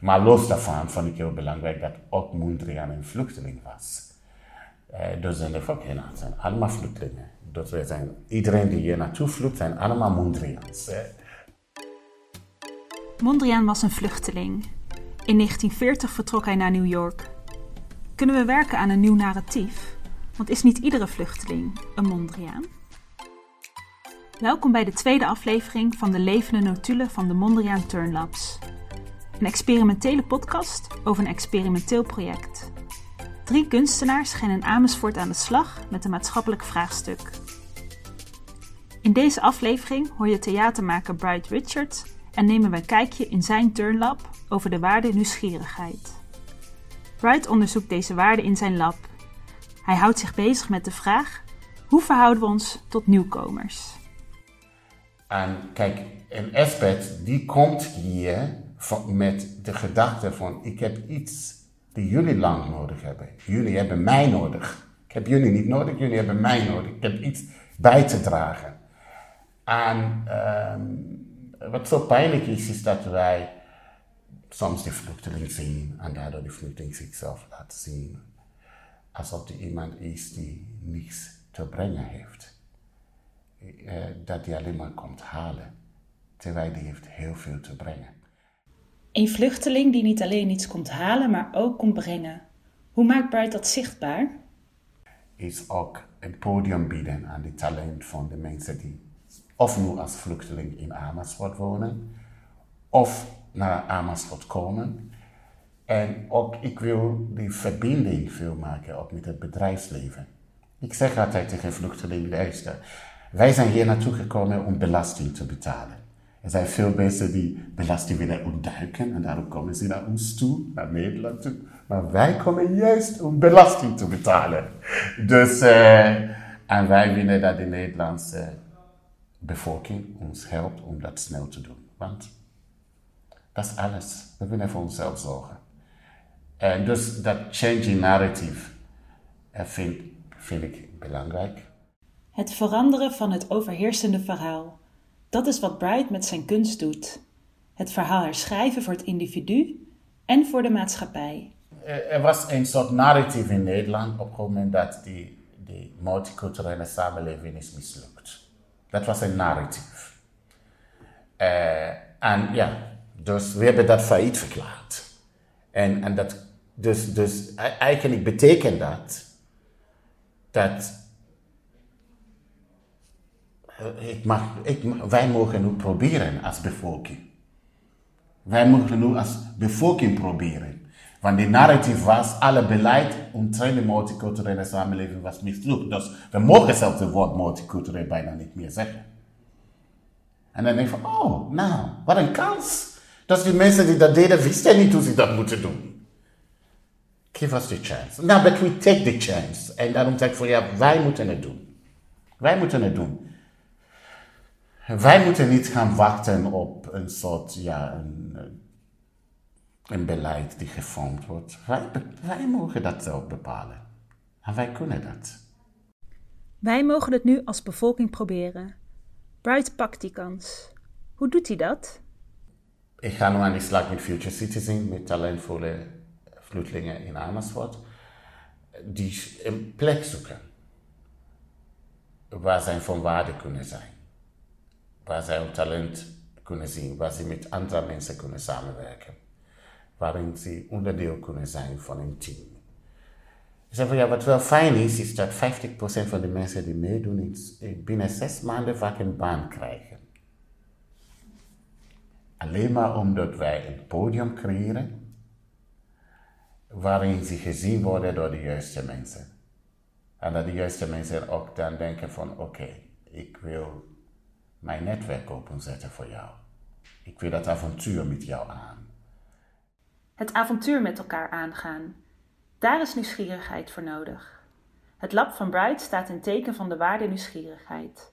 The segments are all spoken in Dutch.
Maar los daarvan vond ik heel belangrijk dat ook Mondriaan een vluchteling was. Uh, dus in de Volkena zijn allemaal vluchtelingen. Dus zijn, iedereen die hier naartoe vlucht zijn allemaal Mondriaans. Mondriaan was een vluchteling. In 1940 vertrok hij naar New York. Kunnen we werken aan een nieuw narratief? Want is niet iedere vluchteling een Mondriaan? Welkom bij de tweede aflevering van de levende notulen van de Mondriaan Turnlabs. Een experimentele podcast over een experimenteel project. Drie kunstenaars gaan in Amersfoort aan de slag met een maatschappelijk vraagstuk. In deze aflevering hoor je theatermaker Bright Richards en nemen we een kijkje in zijn turnlab over de waarde nieuwsgierigheid. Bright onderzoekt deze waarde in zijn lab. Hij houdt zich bezig met de vraag: hoe verhouden we ons tot nieuwkomers? En kijk, een expert die komt hier met de gedachte van ik heb iets die jullie lang nodig hebben. Jullie hebben mij nodig. Ik heb jullie niet nodig, jullie hebben mij nodig. Ik heb iets bij te dragen. En um, wat zo pijnlijk is, is dat wij soms de vluchteling zien en daardoor de vluchteling zichzelf laat zien. Alsof er iemand is die niets te brengen heeft. Uh, dat hij alleen maar komt halen. Terwijl die heeft heel veel te brengen. Een vluchteling die niet alleen iets komt halen, maar ook komt brengen. Hoe maakt Bright dat zichtbaar? Is ook een podium bieden aan de talent van de mensen die of nu als vluchteling in Amersfoort wonen, of naar Amersfoort komen. En ook ik wil die verbinding veel maken ook met het bedrijfsleven. Ik zeg altijd tegen vluchtelingen, luister, wij zijn hier naartoe gekomen om belasting te betalen. Er zijn veel mensen die belasting willen ontduiken en daarom komen ze naar ons toe, naar Nederland toe. Maar wij komen juist om belasting te betalen. Dus, uh, en wij willen dat de Nederlandse bevolking ons helpt om dat snel te doen. Want dat is alles. We willen voor onszelf zorgen. En dus dat changing narrative eh, vind, vind ik belangrijk. Het veranderen van het overheersende verhaal. Dat is wat Bright met zijn kunst doet. Het verhaal herschrijven voor het individu en voor de maatschappij. Er was een soort narrative in Nederland op dat die, multiculturele samenleving is mislukt. Dat was een narrative. Uh, en ja, dus we hebben dat failliet verklaard. En, en dat, dus, dus eigenlijk betekent dat dat ik, wij mogen nu proberen als bevolking. Wij mogen nu als bevolking proberen. Want de narrative was, alle beleid omtrent de multiculturele samenleving was mislukt. Dus we mogen zelfs het woord multicultureel bijna niet meer zeggen. En dan denk je van, oh, nou, wat een kans. Dus die mensen die dat deden, wisten niet hoe ze dat moeten doen. Give us the chance. Nou, but we take the chance. En daarom zeg ik ja, wij moeten het doen. Wij moeten het doen. Wij moeten niet gaan wachten op een soort, ja, een, een beleid die gevormd wordt. Wij, wij mogen dat zelf bepalen. En wij kunnen dat. Wij mogen het nu als bevolking proberen. Bright pakt die kans. Hoe doet hij dat? Ik ga nu aan de slag met Future Citizen, met talentvolle vluchtelingen in Amersfoort. Die een plek zoeken waar zij van waarde kunnen zijn waar zij hun talent kunnen zien, waar ze met andere mensen kunnen samenwerken, waarin ze onderdeel kunnen zijn van een team. Ik ja, wat wel fijn is, is dat 50% van de mensen die meedoen binnen zes maanden vaak een baan krijgen. Alleen maar omdat wij een podium creëren waarin ze gezien worden door de juiste mensen. En dat de juiste mensen ook dan denken van oké, ik wil mijn netwerk openzetten voor jou. Ik wil dat avontuur met jou aan. Het avontuur met elkaar aangaan. Daar is nieuwsgierigheid voor nodig. Het lab van Bright staat in teken van de waarde nieuwsgierigheid.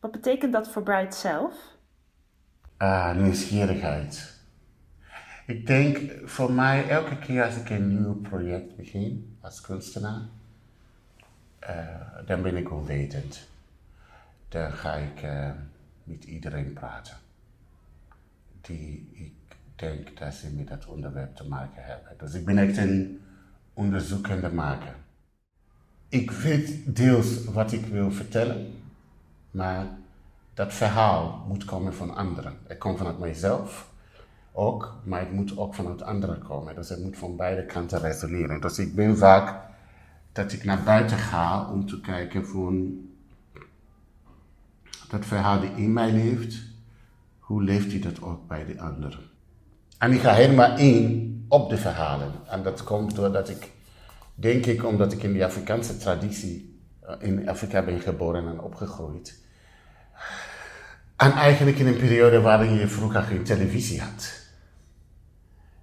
Wat betekent dat voor Bright zelf? Ah, nieuwsgierigheid. Ik denk voor mij, elke keer als ik een nieuw project begin als kunstenaar, uh, dan ben ik onwetend. Dan ga ik uh, met iedereen praten. Die ik denk dat ze met dat onderwerp te maken hebben. Dus ik ben echt een onderzoekende maker. Ik weet deels wat ik wil vertellen, maar dat verhaal moet komen van anderen. Het komt vanuit mijzelf ook, maar het moet ook vanuit anderen komen. Dus het moet van beide kanten resoneren. Dus ik ben vaak dat ik naar buiten ga om te kijken van dat verhaal die in mij leeft, hoe leeft hij dat ook bij de anderen? En ik ga helemaal in op de verhalen. En dat komt doordat ik, denk ik, omdat ik in die Afrikaanse traditie eh, in Afrika ben geboren en opgegroeid. En eigenlijk in een periode waarin je vroeger geen televisie had.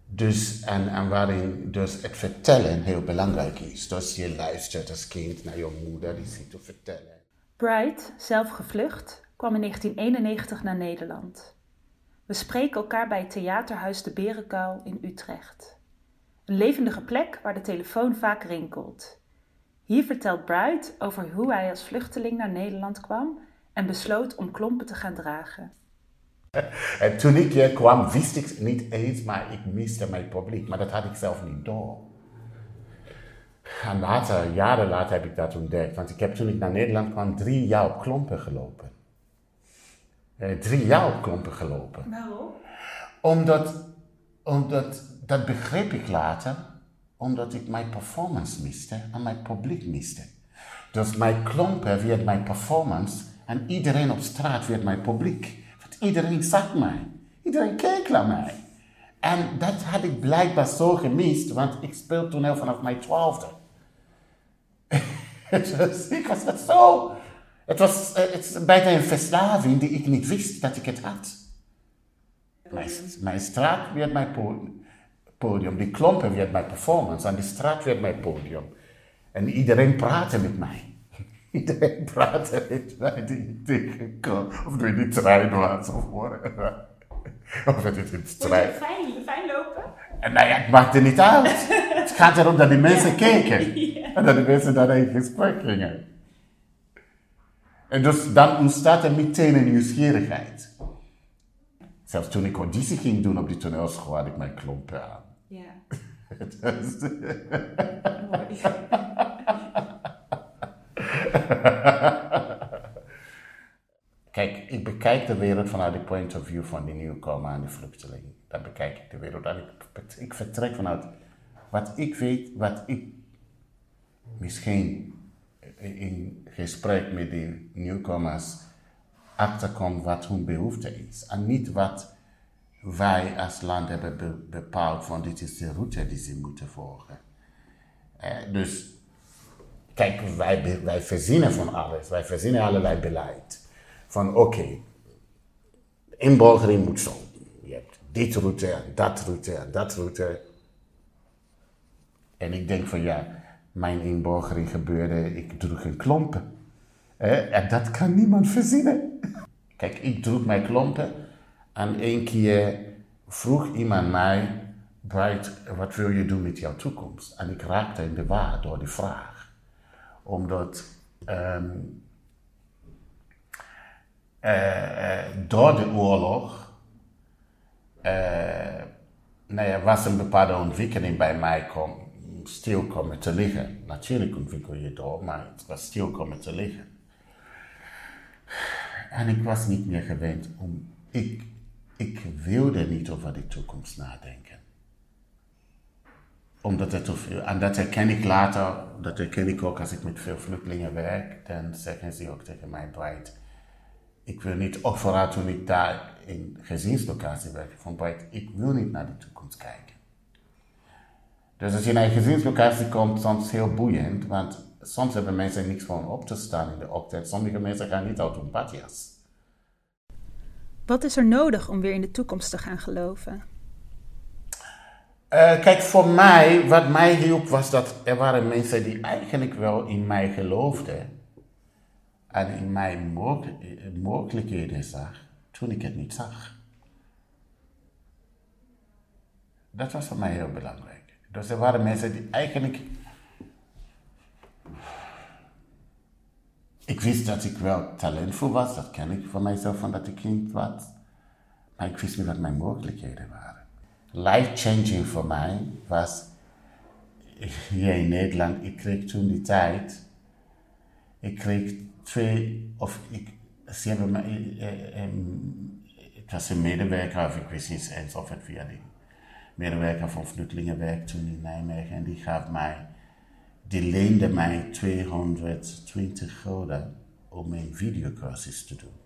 Dus, en, en waarin dus het vertellen heel belangrijk is. Dus je luistert als kind naar je moeder die zit te vertellen. Bright, zelf gevlucht, kwam in 1991 naar Nederland. We spreken elkaar bij het theaterhuis De Berenkuil in Utrecht. Een levendige plek waar de telefoon vaak rinkelt. Hier vertelt Bright over hoe hij als vluchteling naar Nederland kwam en besloot om klompen te gaan dragen. En toen ik hier kwam, wist ik niet eens, maar ik miste mijn publiek. Maar dat had ik zelf niet door. En later, jaren later heb ik dat ontdekt. Want ik heb toen ik naar Nederland kwam drie jaar op klompen gelopen. Eh, drie jaar op klompen gelopen. Waarom? Omdat, omdat, dat begreep ik later, omdat ik mijn performance miste en mijn publiek miste. Dus mijn klompen werd mijn performance en iedereen op straat werd mijn publiek. Want iedereen zag mij. Iedereen keek naar mij. En dat had ik blijkbaar zo gemist, want ik speel toneel vanaf mijn twaalfde. Ik was het zo. Het was eh, het bijna een verslaving die ik niet wist dat ik het had. Mijn, mijn straat werd mijn po- podium, die klompen werd mijn performance en die straat werd mijn podium. En iedereen praatte met mij. Iedereen praatte met mij die ik tegenkwam. Of nu in die trein was of whatever. Of het in de trein. fijn, fijn lopen? En nou ja, het maakte niet uit. Het gaat erom dat die mensen keken. En dat die mensen daar in gesprek gingen. En dus dan ontstaat er meteen een nieuwsgierigheid. Zelfs toen ik auditie ging doen op die toneelschool had ik mijn klompen aan. Ja. Dus- Kijk, ik bekijk de wereld vanuit de point of view van die nieuwkomer en de vluchteling. Dan bekijk ik de wereld. En ik, ik vertrek vanuit wat ik weet, wat ik misschien in gesprek met die nieuwkomers achterkom wat hun behoefte is. En niet wat wij als land hebben be- bepaald van dit is de route die ze moeten volgen. Eh, dus Kijk, wij, wij verzinnen van alles. Wij verzinnen allerlei beleid. Van oké, inburgering moet zo. Je hebt dit route dat route dat route. En ik denk van ja, mijn inburgering gebeurde, ik droeg een klompen. En dat kan niemand verzinnen. Kijk, ik droeg mijn klompen en één keer vroeg iemand mij, Bright, wat wil je doen met jouw toekomst? En ik raakte in de war door die vraag omdat ehm, eh, eh, door de oorlog nou ja, was een bepaalde ontwikkeling bij mij kom, stil komen te liggen. Natuurlijk ontwikkel je door, maar het was stil komen te liggen. En ik was niet meer gewend om. Ik, ik wilde niet over de toekomst nadenken omdat het te veel, en dat herken ik later, dat herken ik ook als ik met veel vluchtelingen werk, dan zeggen ze ook tegen mij, Bright, ik wil niet, ook vooral toen ik daar in gezinslocatie werkte, van Bright, ik wil niet naar de toekomst kijken. Dus als je naar een gezinslocatie komt, soms heel boeiend, want soms hebben mensen niks van op te staan in de ochtend. Sommige mensen gaan niet uit hun badjas. Wat is er nodig om weer in de toekomst te gaan geloven? Uh, kijk, voor mij, wat mij hielp, was dat er waren mensen die eigenlijk wel in mij geloofden. En in mijn mogelijkheden zag, toen ik het niet zag. Dat was voor mij heel belangrijk. Dus er waren mensen die eigenlijk. Ik wist dat ik wel talentvol was, dat ken ik van mijzelf van dat ik kind was. Maar ik wist niet wat mijn mogelijkheden waren. life-changing voor mij was hier in Nederland. Ik kreeg toen die tijd, ik kreeg twee, of ik, ze hebben me, eh, eh, het was een medewerker, of ik wist niet eens of het via die medewerker van Vluchtelingenwerk toen in Nijmegen, en die gaf mij, die leende mij 220 gulden om een videocursus te doen.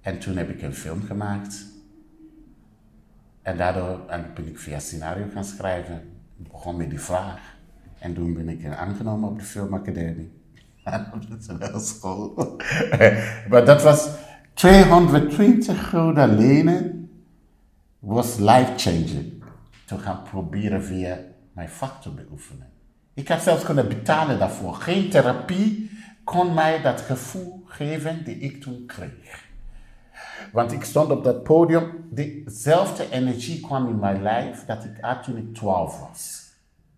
En toen heb ik een film gemaakt. En daardoor en ben ik via scenario gaan schrijven. Ik begon met die vraag. En toen ben ik aangenomen op de filmacademie. op de school. maar dat was 220 gulden lenen. Was life-changing. Te gaan proberen via mijn vak te beoefenen. Ik had zelfs kunnen betalen daarvoor. Geen therapie kon mij dat gevoel geven die ik toen kreeg. Want ik stond op dat podium, dezelfde energie kwam in mijn lijf dat ik had toen ik 12 was.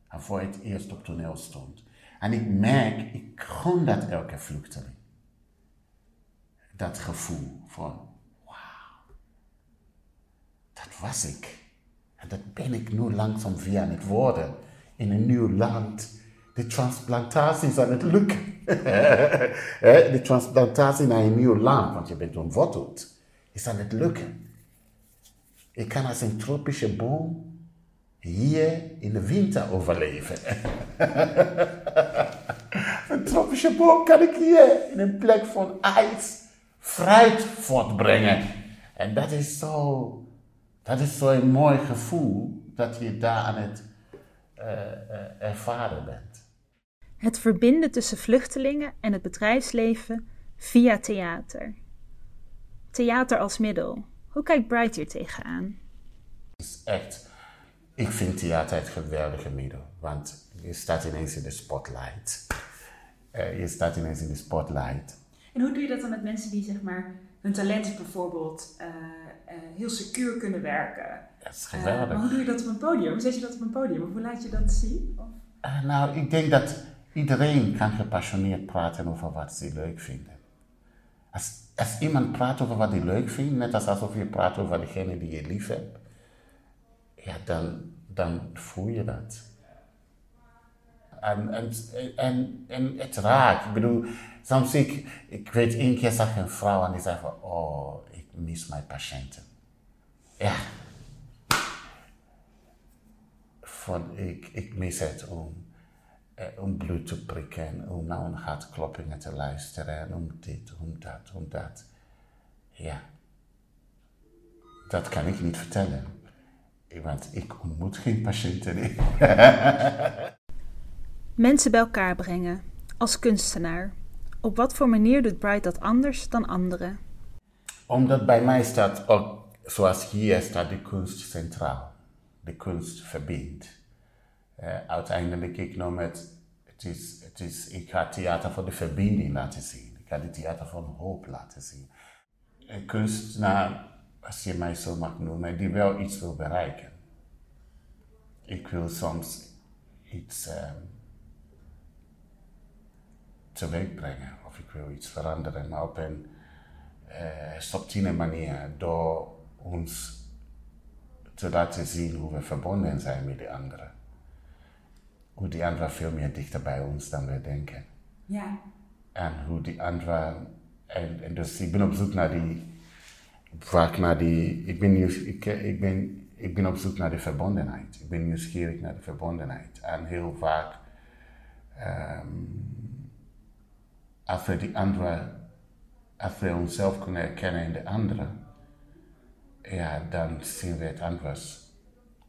En voor het eerst op toneel stond. En ik merk, ik gun dat elke vluchteling. Dat gevoel van, dat was ik. En dat ben ik nu langzaam via het worden. In een nieuw land. De transplantatie is aan het lukken. de transplantatie naar een nieuw land, want je bent ontworteld is aan het lukken. Ik kan als een tropische boom hier in de winter overleven. een tropische boom kan ik hier in een plek van ijs fruit voortbrengen. En dat is zo, dat is zo'n mooi gevoel dat je daar aan het uh, uh, ervaren bent. Het verbinden tussen vluchtelingen en het bedrijfsleven via theater. Theater als middel. Hoe kijkt Bright hier tegenaan? Het is echt, ik vind theater het geweldige middel. Want je staat ineens in de spotlight. Uh, je staat ineens in de spotlight. En hoe doe je dat dan met mensen die zeg maar hun talent bijvoorbeeld uh, heel secuur kunnen werken? Dat is geweldig. maar hoe doe je dat op een podium? Hoe zet je dat op een podium? Of hoe laat je dat zien? nou, ik denk dat iedereen kan gepassioneerd praten over wat ze leuk vinden. Als als iemand praat over wat hij leuk vindt, net als alsof je praat over degene die je lief hebt, ja, dan, dan voel je dat. En, en, en, en het raakt. Ik bedoel, soms ik, ik weet één keer zag een vrouw en die zei van, oh, mis mijn patiënten. Ja. Van, ik, ik mis het om eh, om bloed te prikken, om naar een hartkloppingen te luisteren, om dit, om dat, om dat. Ja, dat kan ik niet vertellen, want ik ontmoet geen patiënten. Mensen bij elkaar brengen, als kunstenaar. Op wat voor manier doet Bright dat anders dan anderen? Omdat bij mij staat ook, zoals hier staat, de kunst centraal. De kunst verbindt. Uh, uiteindelijk, ik noem het, het is, het is, ik ga theater voor de verbinding laten zien. Ik ga het theater van hoop laten zien. Een kunstenaar, als je mij zo mag noemen, die wel iets wil bereiken. Ik wil soms iets um, teweeg brengen of ik wil iets veranderen, maar op een subtiele manier door ons te laten zien hoe we verbonden zijn met de anderen hoe die anderen veel meer dichter bij ons dan wij denken. Ja. En hoe die anderen, en, en dus ik ben op zoek naar die, vaak naar die, ik ben, ik, ik, ben, ik ben op zoek naar de verbondenheid. Ik ben nieuwsgierig naar de verbondenheid. En heel vaak, um, als we die anderen, als we onszelf kunnen herkennen in de anderen, ja, dan zien we het anders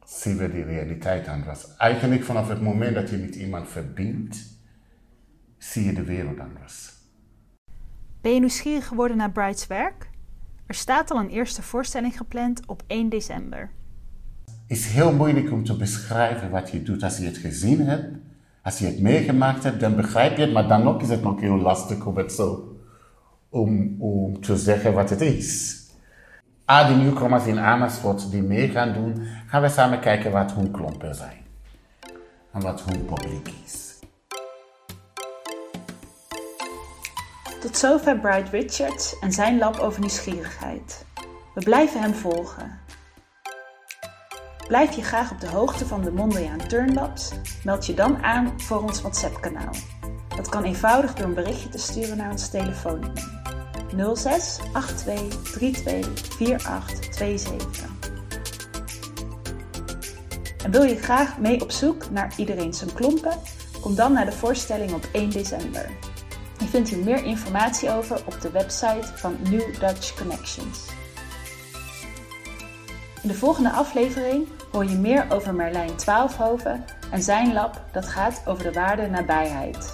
zien we die realiteit anders. Eigenlijk vanaf het moment dat je met iemand verbindt, zie je de wereld anders. Ben je nieuwsgierig geworden naar Brights werk? Er staat al een eerste voorstelling gepland op 1 december. Het is heel moeilijk om te beschrijven wat je doet als je het gezien hebt. Als je het meegemaakt hebt, dan begrijp je het, maar dan ook is het nog heel lastig om het zo om, om te zeggen wat het is al die nieuwkomers in Amersfoort die mee gaan doen, gaan we samen kijken wat hun klompen zijn. En wat hun publiek is. Tot zover Bright Richards en zijn lab over nieuwsgierigheid. We blijven hem volgen. Blijf je graag op de hoogte van de Mondriaan Turnlabs? Meld je dan aan voor ons WhatsApp-kanaal. Dat kan eenvoudig door een berichtje te sturen naar ons telefoonnummer 06 82 32 4827. En wil je graag mee op zoek naar iedereen zijn klompen? Kom dan naar de voorstelling op 1 december. Je vindt hier meer informatie over op de website van New Dutch Connections. In de volgende aflevering hoor je meer over Merlijn Twaalfhoven en zijn lab dat gaat over de waarde nabijheid.